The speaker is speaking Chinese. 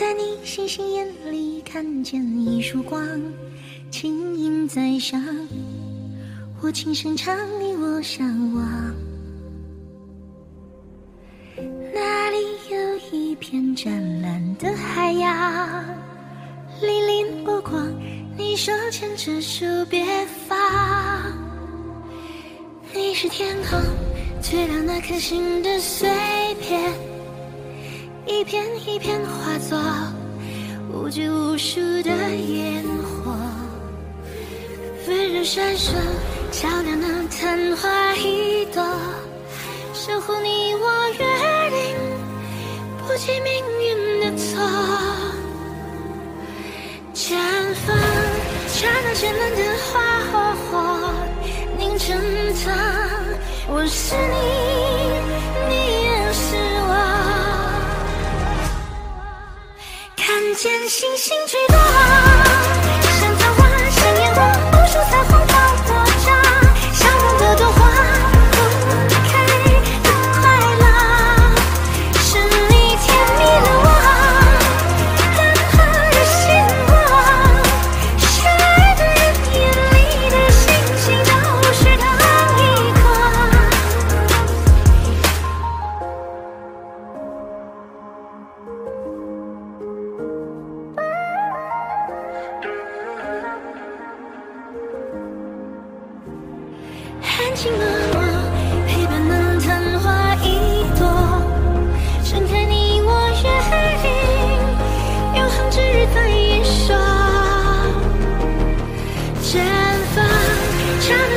在你星星眼里看见一束光，轻盈在上。我轻声唱，你我相望。那里有一片湛蓝的海洋，粼粼波光。你手牵着手，别放。你是天空最亮那颗星的碎片，一片一片化作无拘无束的烟火，温柔闪烁。照亮那昙花一朵，守护你我约定，不计命运的错。绽放，刹那绚烂的花火火，凝成汤。我是你，安静的我，陪伴那昙花一朵，盛开你我约定，永恒之日在眼说。绽放，刹那